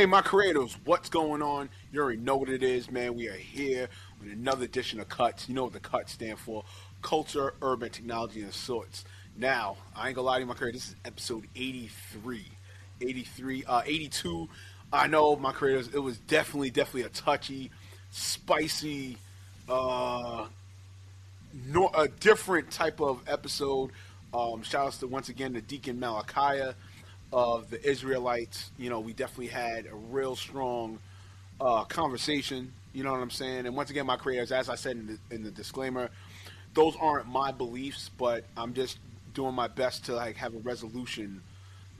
Hey, my creators, what's going on? You already know what it is, man. We are here with another edition of Cuts. You know what the Cuts stand for culture, urban technology, and sorts. Now, I ain't gonna lie to you, my creators, this is episode 83. 83, uh, 82. I know, my creators, it was definitely, definitely a touchy, spicy, uh, no, a different type of episode. Um, shout outs to once again to Deacon Malachi of the Israelites. You know, we definitely had a real strong uh, conversation. You know what I'm saying? And once again, my creators, as I said in the, in the disclaimer, those aren't my beliefs, but I'm just doing my best to like have a resolution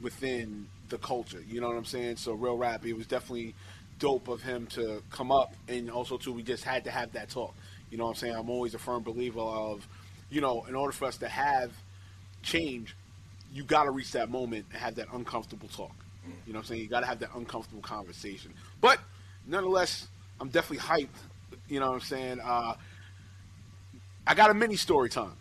within the culture. You know what I'm saying? So real rap, it was definitely dope of him to come up, and also too, we just had to have that talk. You know what I'm saying? I'm always a firm believer of, you know, in order for us to have change, you got to reach that moment and have that uncomfortable talk. You know what I'm saying? You got to have that uncomfortable conversation. But nonetheless, I'm definitely hyped. You know what I'm saying? Uh, I got a mini story time.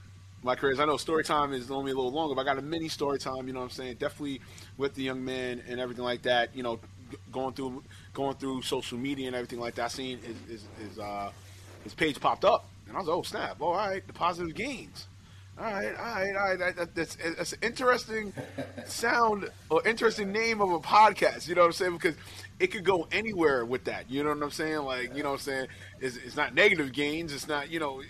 My careers, I know story time is only a little longer, but I got a mini story time. You know what I'm saying? Definitely with the young man and everything like that. You know, going through going through social media and everything like that. I seen his his, his, uh, his page popped up, and I was like, oh snap! Oh, all right, the positive gains. All right, all right, all right. That, that's, that's an interesting sound or interesting name of a podcast. You know what I'm saying? Because it could go anywhere with that. You know what I'm saying? Like, you know what I'm saying? It's, it's not negative gains. It's not, you know,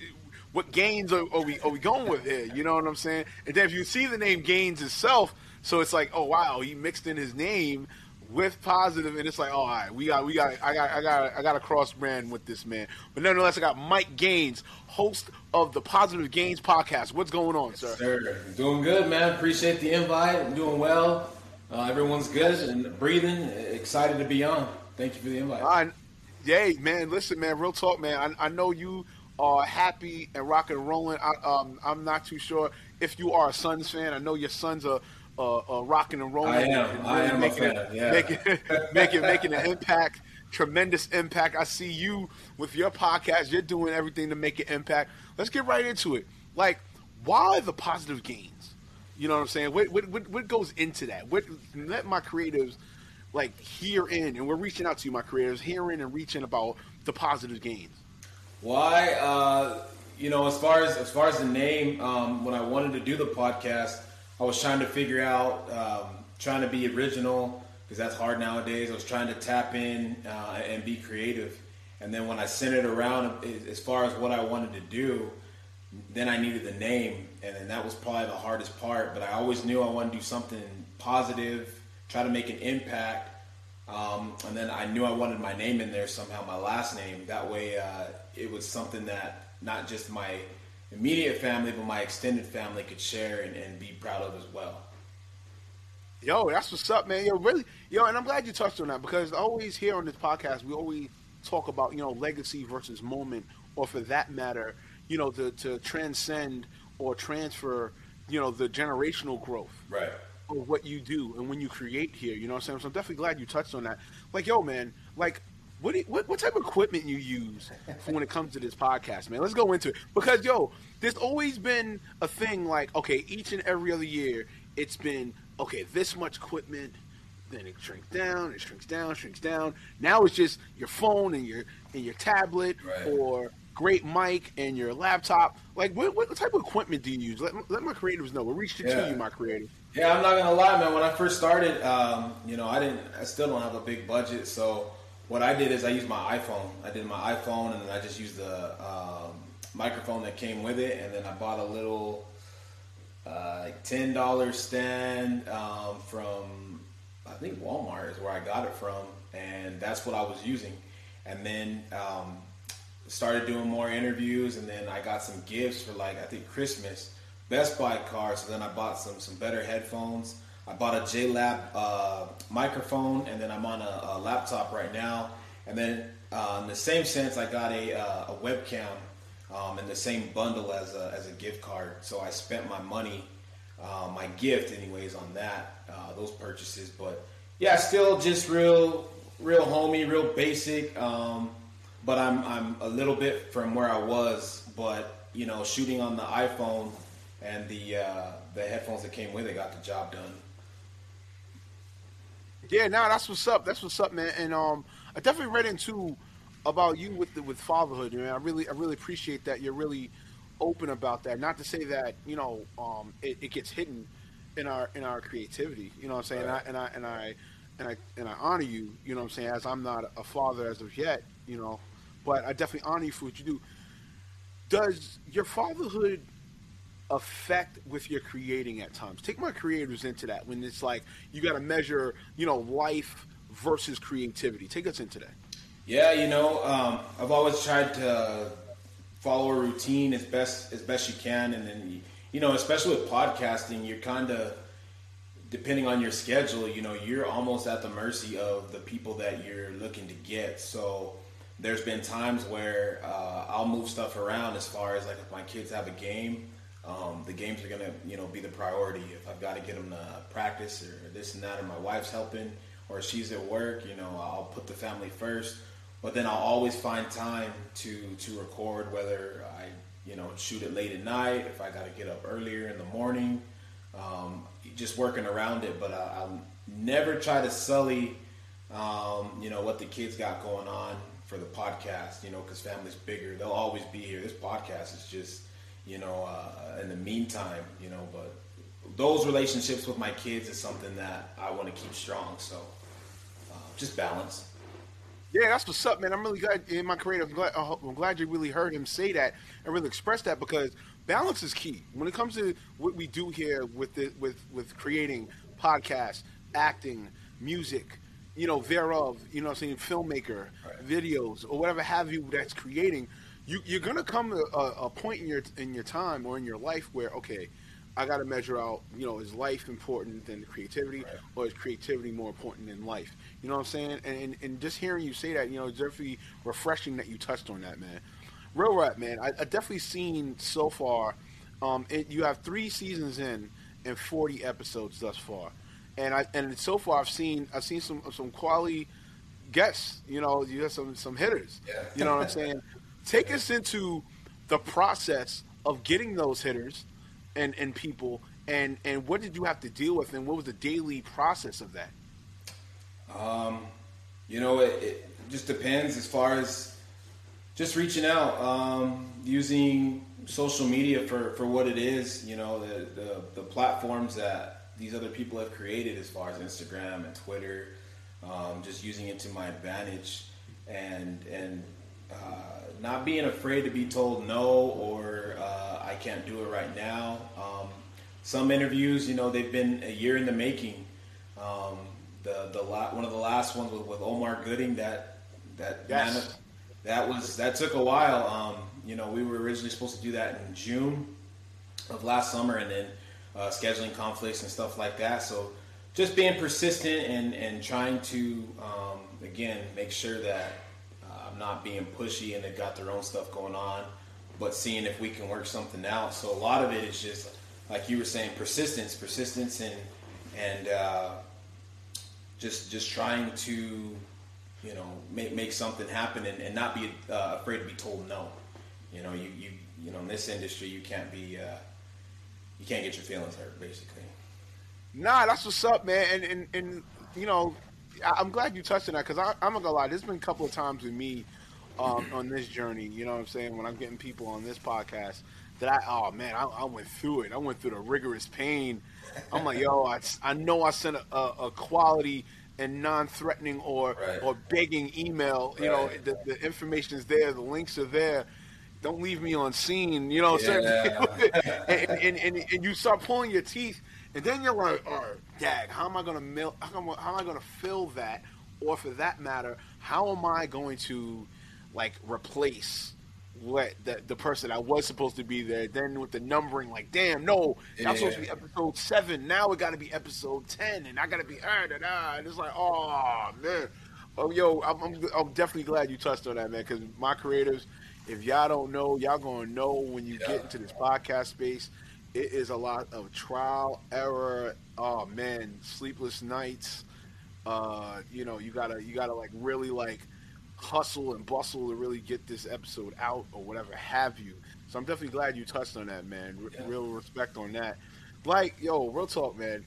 what gains are, are, we are we going with here? You know what I'm saying? And then if you see the name Gains itself, so it's like, oh wow, he mixed in his name with positive, and it's like, oh, all right, we got, we got, I got, I got, I got a cross brand with this man. But nonetheless, I got Mike Gaines, host of the Positive Gains podcast. What's going on, sir? Sir, doing good, man. Appreciate the invite. I'm doing well. Uh, everyone's good and breathing. Excited to be on. Thank you for the invite. I, yay, man. Listen, man. Real talk, man. I, I know you are happy and rocking and rolling. I, um, I'm not too sure if you are a Suns fan. I know your sons are uh, uh, rocking and rolling. I am. And I am making a yeah. making, making, making an impact, tremendous impact. I see you with your podcast. You're doing everything to make an impact. Let's get right into it. Like, why the positive gains? You know what I'm saying? What, what, what, what goes into that? What let my creatives like hear in, and we're reaching out to you, my creators, hearing and reaching about the positive gains. Why? Uh, you know, as far as as far as the name, um, when I wanted to do the podcast, I was trying to figure out, um, trying to be original because that's hard nowadays. I was trying to tap in uh, and be creative, and then when I sent it around as far as what I wanted to do, then I needed the name, and then that was probably the hardest part. But I always knew I wanted to do something positive, try to make an impact. Um, and then I knew I wanted my name in there somehow, my last name. That way, uh, it was something that not just my immediate family, but my extended family could share and, and, be proud of as well. Yo, that's what's up, man. Yo, really, yo, and I'm glad you touched on that because always here on this podcast, we always talk about you know legacy versus moment, or for that matter, you know, to, to transcend or transfer, you know, the generational growth. Right. Of what you do and when you create here, you know what I'm saying? So I'm definitely glad you touched on that. Like, yo, man, like what, you, what, what type of equipment you use for when it comes to this podcast, man? Let's go into it because yo, there's always been a thing like okay, each and every other year, it's been okay, this much equipment, then it shrinks down, it shrinks down, shrinks down. Now it's just your phone and your and your tablet right. or great mic and your laptop. Like, what, what type of equipment do you use? Let, let my creatives know. We're reaching yeah. to you, my creative. Yeah, I'm not gonna lie, man. When I first started, um, you know, I didn't, I still don't have a big budget, so what I did is I used my iPhone. I did my iPhone, and then I just used the um, microphone that came with it, and then I bought a little uh, like ten dollar stand um, from I think Walmart is where I got it from, and that's what I was using. And then um, started doing more interviews, and then I got some gifts for like I think Christmas, Best Buy cards. So then I bought some some better headphones. I bought a JLab uh, microphone, and then I'm on a, a, laptop right now. And then uh, in the same sense, I got a, uh, a webcam um, in the same bundle as a, as a gift card. So I spent my money, uh, my gift, anyways, on that uh, those purchases. But yeah, still just real, real homey, real basic. Um, but I'm I'm a little bit from where I was. But you know, shooting on the iPhone and the uh, the headphones that came with it got the job done. Yeah, now nah, that's what's up. That's what's up, man. And um, I definitely read into about you with the, with fatherhood, man. I really I really appreciate that you're really open about that. Not to say that you know um, it, it gets hidden in our in our creativity. You know what I'm saying? Right. And, I, and I and I and I and I honor you. You know what I'm saying? As I'm not a father as of yet. You know, but I definitely honor you for what you do. Does your fatherhood affect with your creating at times? Take my creators into that when it's like you got to measure, you know, life versus creativity. Take us into that. Yeah, you know, um, I've always tried to follow a routine as best as best you can, and then you know, especially with podcasting, you're kind of depending on your schedule. You know, you're almost at the mercy of the people that you're looking to get. So there's been times where uh, I'll move stuff around as far as like if my kids have a game, um, the games are gonna you know be the priority. If I've got to get them to practice or this and that, or my wife's helping, or she's at work, you know, I'll put the family first. But then I'll always find time to to record, whether I you know shoot it late at night, if I got to get up earlier in the morning, um, just working around it. But I, will never try to sully um, you know what the kids got going on for the podcast, you know, because family's bigger. They'll always be here. This podcast is just, you know, uh, in the meantime, you know, but those relationships with my kids is something that I want to keep strong. So uh, just balance. Yeah, that's what's up, man. I'm really glad in my career. I'm glad, I'm glad you really heard him say that and really express that because balance is key when it comes to what we do here with the, with with creating podcasts, acting, music, you know, thereof, you know I'm saying, filmmaker, right. videos, or whatever have you that's creating, you, you're gonna come to a, a, point in your in your time or in your life where, okay, I gotta measure out, you know, is life important than creativity right. or is creativity more important than life? You know what I'm saying? And, and, and just hearing you say that, you know, it's definitely refreshing that you touched on that, man. Real rap, man. I, I definitely seen so far. Um, it, you have three seasons in and 40 episodes thus far and I and so far I've seen I've seen some some quality guests. You know, you have some some hitters. Yeah. You know what I'm saying? Take us into the process of getting those hitters and and people and and what did you have to deal with and what was the daily process of that? Um, you know, it, it just depends as far as just reaching out, um, using social media for, for what it is. You know, the, the, the platforms that these other people have created as far as Instagram and Twitter, um, just using it to my advantage and and uh, not being afraid to be told no or uh, I can't do it right now. Um, some interviews, you know, they've been a year in the making. Um, the the la- one of the last ones with, with Omar Gooding that that yes. man, that was that took a while. Um, you know, we were originally supposed to do that in June of last summer, and then uh, scheduling conflicts and stuff like that. So just being persistent and, and trying to, um, again, make sure that not being pushy and they've got their own stuff going on, but seeing if we can work something out. So a lot of it is just, like you were saying, persistence, persistence and, and uh, just, just trying to, you know, make, make something happen and, and not be uh, afraid to be told no. You know, you, you, you know, in this industry, you can't be, uh, you can't get your feelings hurt, basically. Nah, that's what's up, man. And and, and you know, I'm glad you touched on that because I'm not gonna lie. There's been a couple of times with me um, on this journey. You know what I'm saying? When I'm getting people on this podcast, that I oh man, I, I went through it. I went through the rigorous pain. I'm like, yo, I, I know I sent a, a, a quality and non-threatening or right. or begging email. You right. know, the, the information is there, the links are there don't leave me on seen, you know. Yeah. and, and, and, and, you start pulling your teeth, and then you're like, "Oh, dag, how am I going to mil- how, am I, how am I going to fill that, or for that matter, how am I going to like replace what the, the person I was supposed to be there? Then with the numbering, like, damn, no, that's yeah. supposed to be episode seven. Now it got to be episode ten, and I got to be ah, da, da. and it's like, oh man. Oh, yo, I'm, I'm, I'm definitely glad you touched on that, man, because my creators – if y'all don't know, y'all gonna know when you yeah. get into this podcast space. It is a lot of trial, error. Oh man, sleepless nights. Uh, you know, you gotta you gotta like really like hustle and bustle to really get this episode out or whatever have you. So I'm definitely glad you touched on that, man. R- yeah. Real respect on that. Like, yo, real talk, man.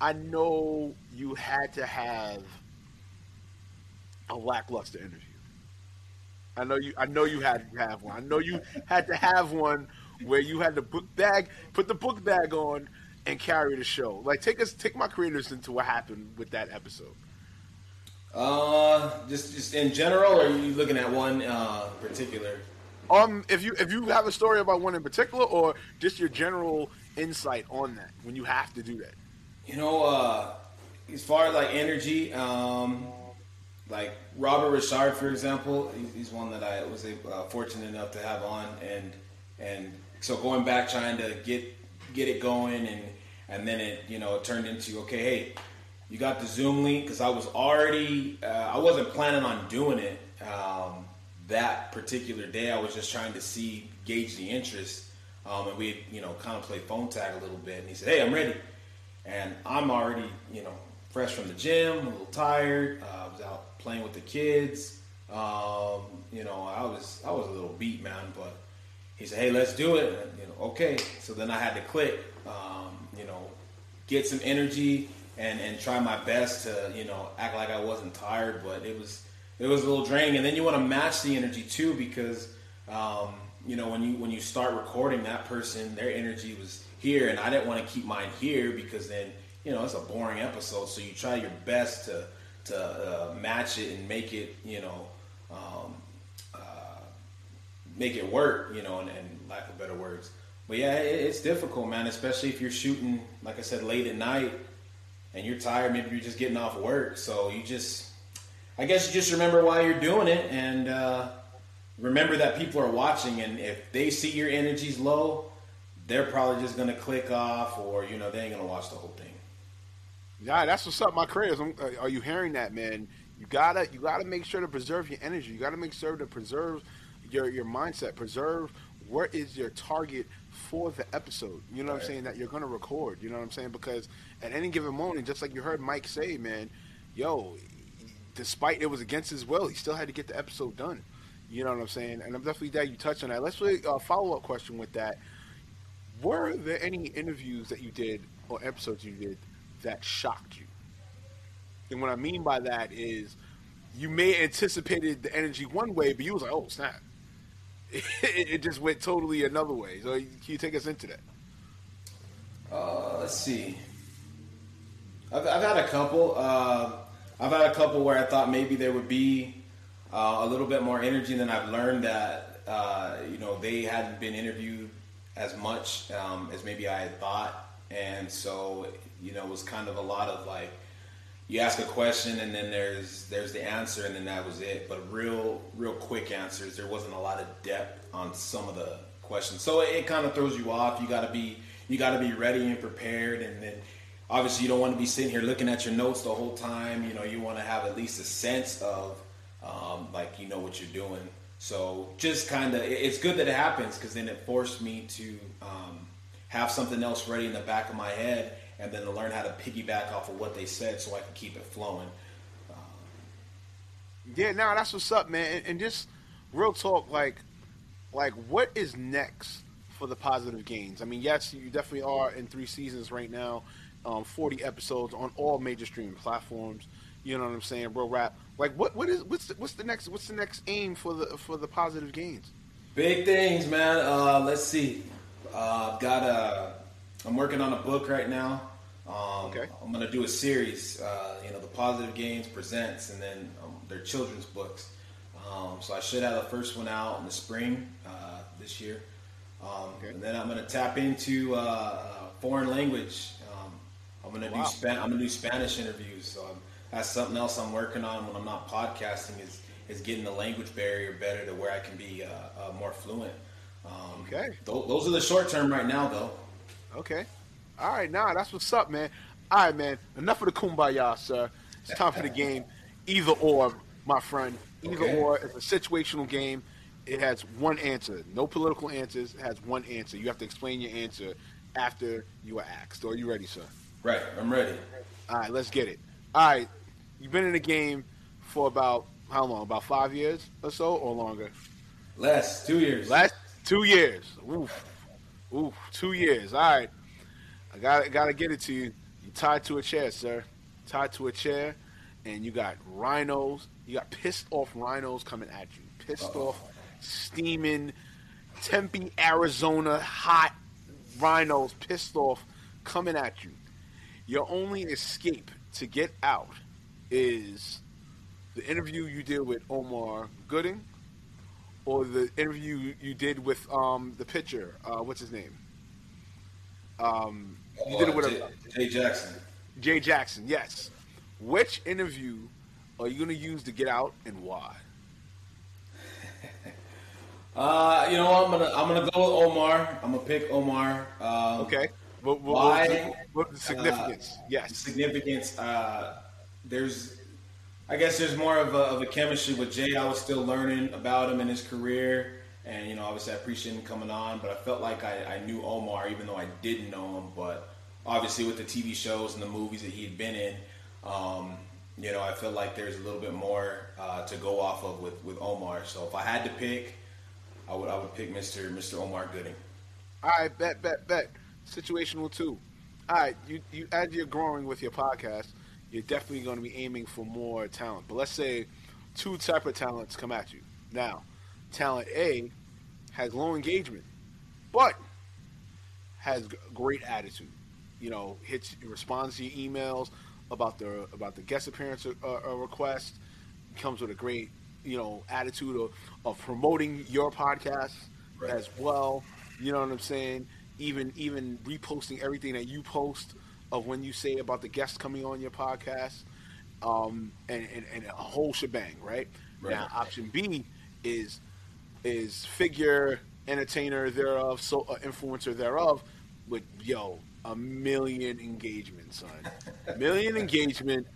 I know you had to have a lackluster interview. I know you. I know you had to have one. I know you had to have one where you had the book bag, put the book bag on, and carry the show. Like, take us, take my creators into what happened with that episode. Uh, just just in general, or are you looking at one uh, particular? Um, if you if you have a story about one in particular, or just your general insight on that when you have to do that. You know, uh, as far as like energy, um, like Robert Richard, for example, he's one that I was uh, fortunate enough to have on, and and so going back trying to get get it going, and and then it you know it turned into okay, hey, you got the Zoom link because I was already uh, I wasn't planning on doing it um, that particular day. I was just trying to see gauge the interest, um, and we you know kind of played phone tag a little bit, and he said, hey, I'm ready, and I'm already you know fresh from the gym, a little tired. Uh, I was out playing with the kids. Um, you know, I was I was a little beat, man. But he said, "Hey, let's do it." And, you know, okay. So then I had to click. Um, you know, get some energy and and try my best to you know act like I wasn't tired, but it was it was a little draining. And then you want to match the energy too because um, you know when you when you start recording, that person their energy was here, and I didn't want to keep mine here because then you know it's a boring episode. So you try your best to to uh, match it and make it, you know, um, make it work, you know, and, and, lack of better words. But yeah, it, it's difficult, man, especially if you're shooting, like I said, late at night and you're tired. Maybe you're just getting off work, so you just, I guess, you just remember why you're doing it and uh, remember that people are watching, and if they see your energy's low, they're probably just gonna click off, or you know, they ain't gonna watch the whole thing. Yeah, that's what's up, my creators. Uh, are you hearing that, man? You gotta you gotta make sure to preserve your energy. You gotta make sure to preserve your your mindset. Preserve where is your target for the episode. You know what I'm saying? That you're gonna record. You know what I'm saying? Because at any given moment, just like you heard Mike say, man, yo, despite it was against his will, he still had to get the episode done. You know what I'm saying? And I'm definitely glad you touched on that. Let's really uh, follow up question with that. Were there any interviews that you did or episodes you did that shocked you. And what I mean by that is you may anticipated the energy one way, but you was like, oh, snap. It, it just went totally another way. So can you take us into that? Uh, let's see. I've, I've had a couple. Uh, I've had a couple where I thought maybe there would be uh, a little bit more energy, and then I've learned that uh, you know they hadn't been interviewed as much um, as maybe I had thought, and so you know, it was kind of a lot of like you ask a question and then there's there's the answer and then that was it. But real real quick answers. There wasn't a lot of depth on some of the questions, so it, it kind of throws you off. You got to be you got to be ready and prepared, and then obviously you don't want to be sitting here looking at your notes the whole time. You know, you want to have at least a sense of um, like you know what you're doing. So just kind of, it's good that it happens because then it forced me to um, have something else ready in the back of my head and then to learn how to piggyback off of what they said so I can keep it flowing. Um, yeah, now that's what's up, man. And, and, just real talk, like, like what is next for the positive gains? I mean, yes, you definitely are in three seasons right now, um, forty episodes on all major streaming platforms. You know what I'm saying, bro? Rap. Like, what what is what's the, what's the next what's the next aim for the for the positive gains? Big things, man. Uh, let's see. Uh, I've got a I'm working on a book right now. Um, okay. I'm going to do a series, uh, you know, the Positive Gains presents, and then um, they're children's books. Um, so I should have the first one out in the spring uh, this year. Um, okay. And then I'm going to tap into uh, uh foreign language. Um, I'm going to wow. do Span- I'm going to do Spanish interviews. So I'm, that's something else I'm working on when I'm not podcasting is is getting the language barrier better to where I can be uh, uh, more fluent. Um, okay. Th- those are the short term right now, though. Okay. All right, now nah, that's what's up, man. All right, man. Enough of the kumbaya, sir. It's time for the game. Either or, my friend. Either okay. or. It's a situational game. It has one answer. No political answers. It has one answer. You have to explain your answer after you are asked. Are you ready, sir? Right. I'm ready. All right, let's get it. All right. You've been in the game for about how long? About five years or so, or longer? Less. Two years. Last two years. Oof. Ooh, two years. All right. I got got to get it to you. You tied to a chair, sir. Tied to a chair, and you got rhinos. You got pissed off rhinos coming at you. Pissed Uh-oh. off, steaming, Tempe, Arizona, hot rhinos, pissed off, coming at you. Your only escape to get out is the interview you did with Omar Gooding, or the interview you did with um, the pitcher. Uh, what's his name? Um, you did it with Jay, Jay Jackson. Jay Jackson, yes. Which interview are you going to use to get out, and why? uh, you know, I'm gonna I'm gonna go with Omar. I'm gonna pick Omar. Um, okay. What, what, why? What the significance? Uh, yes. Significance. Uh, there's, I guess, there's more of a, of a chemistry with Jay. I was still learning about him and his career. And you know, obviously, I appreciate him coming on, but I felt like I, I knew Omar, even though I didn't know him. But obviously, with the TV shows and the movies that he had been in, um, you know, I feel like there's a little bit more uh, to go off of with, with Omar. So if I had to pick, I would I would pick Mr. Mr. Omar Gooding. All right, bet, bet, bet. Situational too. All right, you you as you're growing with your podcast, you're definitely going to be aiming for more talent. But let's say two type of talents come at you now talent A has low engagement, but has great attitude. You know, hits responds to your emails about the about the guest appearance uh, uh, request. Comes with a great you know attitude of, of promoting your podcast right. as well. You know what I'm saying? Even even reposting everything that you post of when you say about the guests coming on your podcast, um, and, and, and a whole shebang, right? right? Now, option B is is figure entertainer thereof, so uh, influencer thereof, with yo a million engagement, son, million engagement,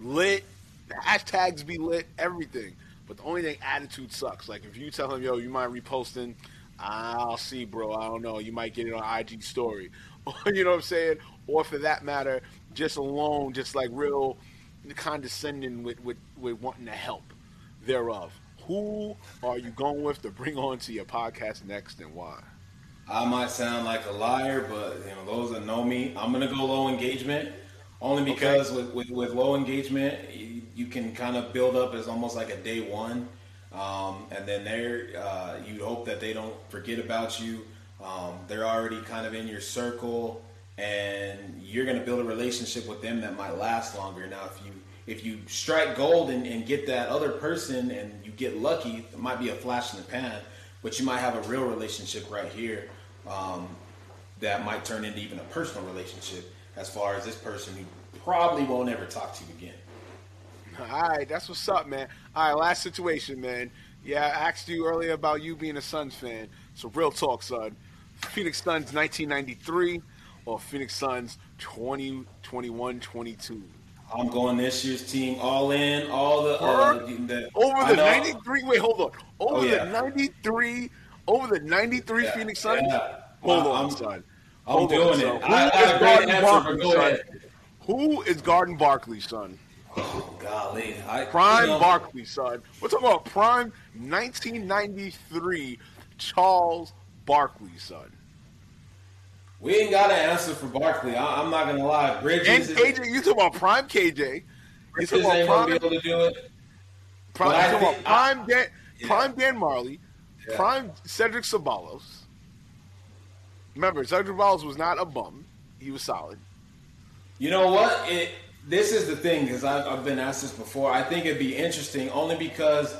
lit, hashtags be lit, everything. But the only thing, attitude sucks. Like if you tell him, yo, you mind reposting, I'll see, bro. I don't know. You might get it on IG story, you know what I'm saying? Or for that matter, just alone, just like real condescending with with, with wanting to help thereof. Who are you going with to bring on to your podcast next and why? I might sound like a liar, but you know those that know me, I'm gonna go low engagement, only because okay. with, with, with low engagement, you, you, can kind of build up as almost like a day one, um, and then there uh, you hope that they don't forget about you. Um, they're already kind of in your circle, and you're gonna build a relationship with them that might last longer. Now, if you if you strike gold and, and get that other person and you get lucky, it might be a flash in the pan, but you might have a real relationship right here um, that might turn into even a personal relationship as far as this person who probably won't ever talk to you again. All right, that's what's up, man. All right, last situation, man. Yeah, I asked you earlier about you being a Suns fan. So real talk, son. Phoenix Suns 1993 or Phoenix Suns 2021 22? I'm going this year's team all in, all the, uh, the over the '93. Wait, hold on. Over oh, yeah. the '93, over the '93 yeah, Phoenix Suns. Yeah. Hold on, I'm, son. I'm doing on, it. Who I, is Garden Barkley, son? Who is Garden Barkley, son? Oh golly, I, prime you know, Barkley, son. We're talking about prime 1993 Charles Barkley, son. We ain't got an answer for Barkley. I, am not gonna lie. Bridges and KJ, you talk about prime KJ. You talk about prime, be able to do it. Prime, you about prime I, Dan, yeah. prime Dan Majerle, yeah. prime Cedric Ceballos. Remember, Cedric Ceballos was not a bum; he was solid. You know what? It, this is the thing because I've, I've been asked this before. I think it'd be interesting only because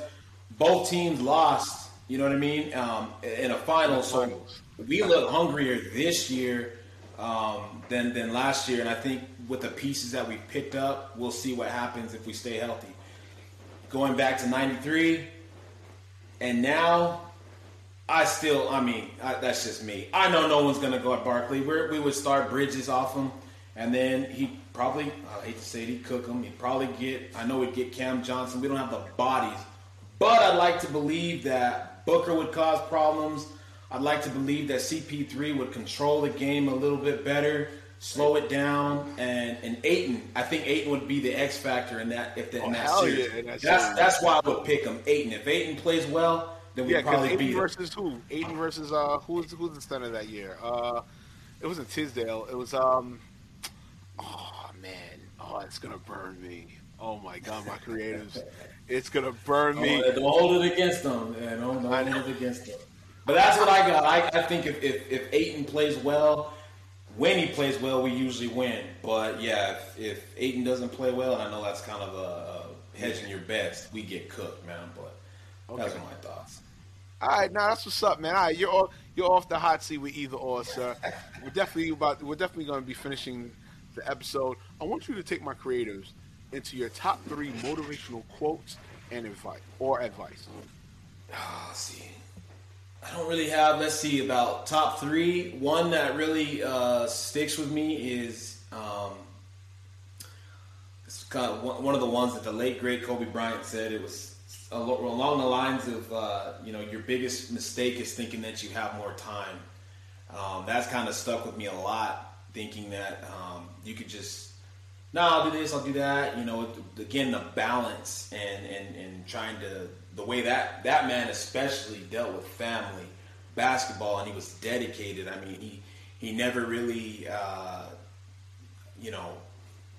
both teams lost. You know what I mean? Um, in a final, so we look hungrier this year um, than than last year, and I think with the pieces that we picked up, we'll see what happens if we stay healthy. Going back to '93, and now I still, I mean, I, that's just me. I know no one's gonna go at Barkley. We're, we would start Bridges off him, and then he probably, I hate to say it, he'd cook him. He'd probably get, I know he'd get Cam Johnson. We don't have the bodies, but I'd like to believe that Booker would cause problems. I'd like to believe that CP3 would control the game a little bit better, slow it down, and and Ayton. I think Ayton would be the X factor in that if the, in oh, that series. Yeah, that's that's, that's why I would pick him. Ayton. If Ayton plays well, then we yeah, probably Ayton beat versus him. who? Ayton versus uh who's who's the center that year? Uh, it wasn't Tisdale. It was um. Oh, man, oh, it's gonna burn me. Oh my god, my creatives, it's gonna burn me. Don't, don't hold it against them. Yeah, don't, don't hold it against them. But that's what I got. I, I think if, if if Ayton plays well, when he plays well, we usually win. But yeah, if, if Ayton doesn't play well, and I know that's kind of a, a hedging your bets, we get cooked, man. But okay. that's my thoughts. All right, now that's what's up, man. All right, you're off, you're off the hot seat with either or, sir. we're definitely about we're definitely going to be finishing the episode. I want you to take my creators into your top three motivational quotes and advice or advice. Oh, see, I don't really have. Let's see about top three. One that really uh, sticks with me is um, it's of one of the ones that the late great Kobe Bryant said. It was along the lines of uh, you know your biggest mistake is thinking that you have more time. Um, that's kind of stuck with me a lot, thinking that um, you could just no, I'll do this, I'll do that. You know, again, the balance and and and trying to the way that that man especially dealt with family, basketball, and he was dedicated. I mean, he he never really uh, you know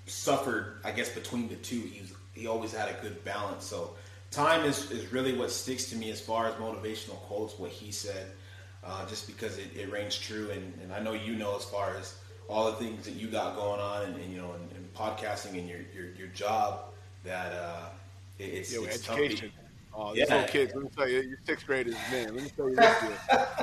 suffered. I guess between the two, he was, he always had a good balance. So time is, is really what sticks to me as far as motivational quotes, what he said, uh, just because it, it rings true. And, and I know you know as far as all the things that you got going on and, and you know, podcasting and your, your, your job that uh, it, it's, Yo, it's education. Oh, these yeah. little kids, let me tell you, you're sixth graders, man. Let me tell you this,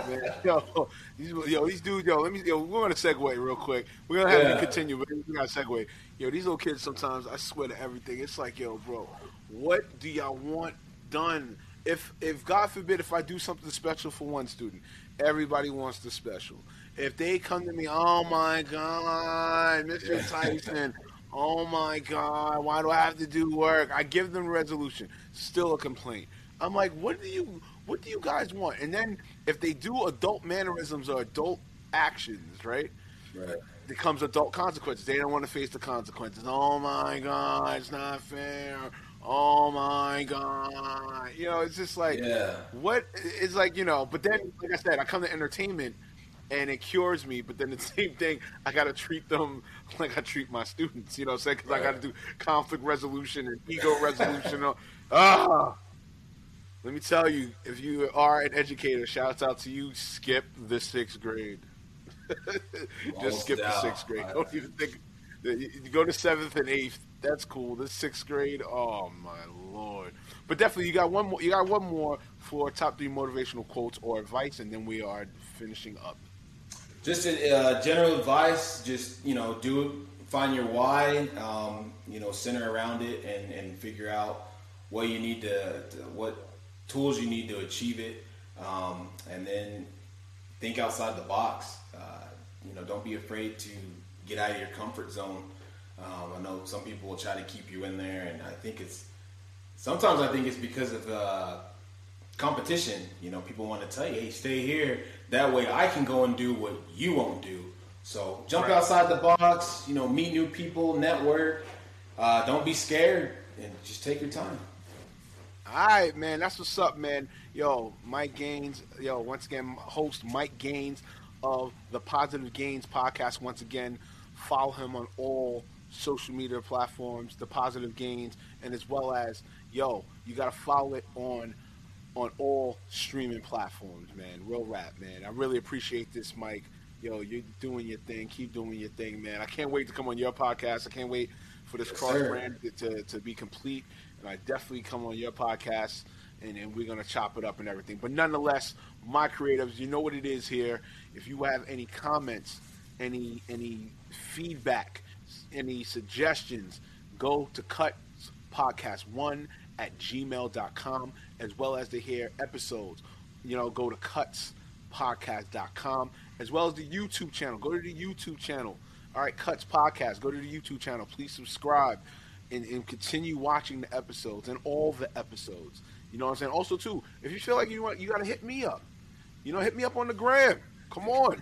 man. Yo, these, yo, these dudes, yo, let me, yo, we're gonna segue real quick. We're gonna have yeah. to continue, but we gotta segue. Yo, these little kids sometimes, I swear to everything, it's like, yo, bro, what do y'all want done? If if God forbid if I do something special for one student, everybody wants the special. If they come to me, oh my God, Mr. Tyson, oh my God, why do I have to do work? I give them resolution, still a complaint. I'm like, what do you what do you guys want? And then if they do adult mannerisms or adult actions, right? Right. It comes adult consequences. They don't want to face the consequences. Oh my God, it's not fair oh my god you know it's just like yeah. what it's like you know but then like i said i come to entertainment and it cures me but then the same thing i gotta treat them like i treat my students you know what i'm saying because right. i gotta do conflict resolution and ego resolution ah let me tell you if you are an educator shouts out to you skip the sixth grade just skip the sixth grade don't even think you go to seventh and eighth that's cool. This sixth grade. Oh my lord! But definitely, you got one more. You got one more for top three motivational quotes or advice, and then we are finishing up. Just a, uh, general advice. Just you know, do. Find your why. Um, you know, center around it, and and figure out what you need to, to what tools you need to achieve it, um, and then think outside the box. Uh, you know, don't be afraid to get out of your comfort zone. Um, I know some people will try to keep you in there, and I think it's sometimes I think it's because of uh, competition. You know, people want to tell you, "Hey, stay here." That way, I can go and do what you won't do. So jump right. outside the box. You know, meet new people, network. Uh, don't be scared, and just take your time. All right, man. That's what's up, man. Yo, Mike Gaines. Yo, once again, host Mike Gaines of the Positive Gains podcast. Once again, follow him on all social media platforms, the positive gains, and as well as yo, you gotta follow it on on all streaming platforms, man. Real rap, man. I really appreciate this, Mike. Yo, you're doing your thing. Keep doing your thing, man. I can't wait to come on your podcast. I can't wait for this yes, cross brand to, to be complete. And I definitely come on your podcast and, and we're gonna chop it up and everything. But nonetheless, my creatives, you know what it is here. If you have any comments, any any feedback, any suggestions, go to Cut Podcast One at gmail.com as well as to hear episodes. You know, go to cutspodcast.com as well as the YouTube channel. Go to the YouTube channel. All right, Cuts Podcast. Go to the YouTube channel. Please subscribe and, and continue watching the episodes and all the episodes. You know what I'm saying? Also, too, if you feel like you want, you got to hit me up. You know, hit me up on the gram. Come on.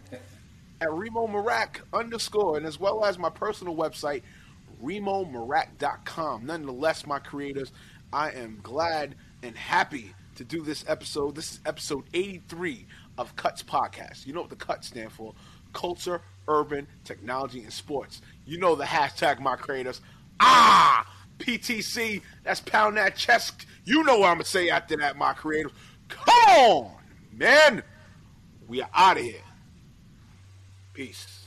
at Remo Marak underscore, and as well as my personal website, RemoMarak.com. Nonetheless, my creators, I am glad and happy to do this episode. This is episode 83 of Cuts Podcast. You know what the Cuts stand for? Culture, Urban, Technology, and Sports. You know the hashtag, my creators. Ah, PTC. That's pound that chest. You know what I'm gonna say after that, my creators. Come on, man. We are out of here. Peace.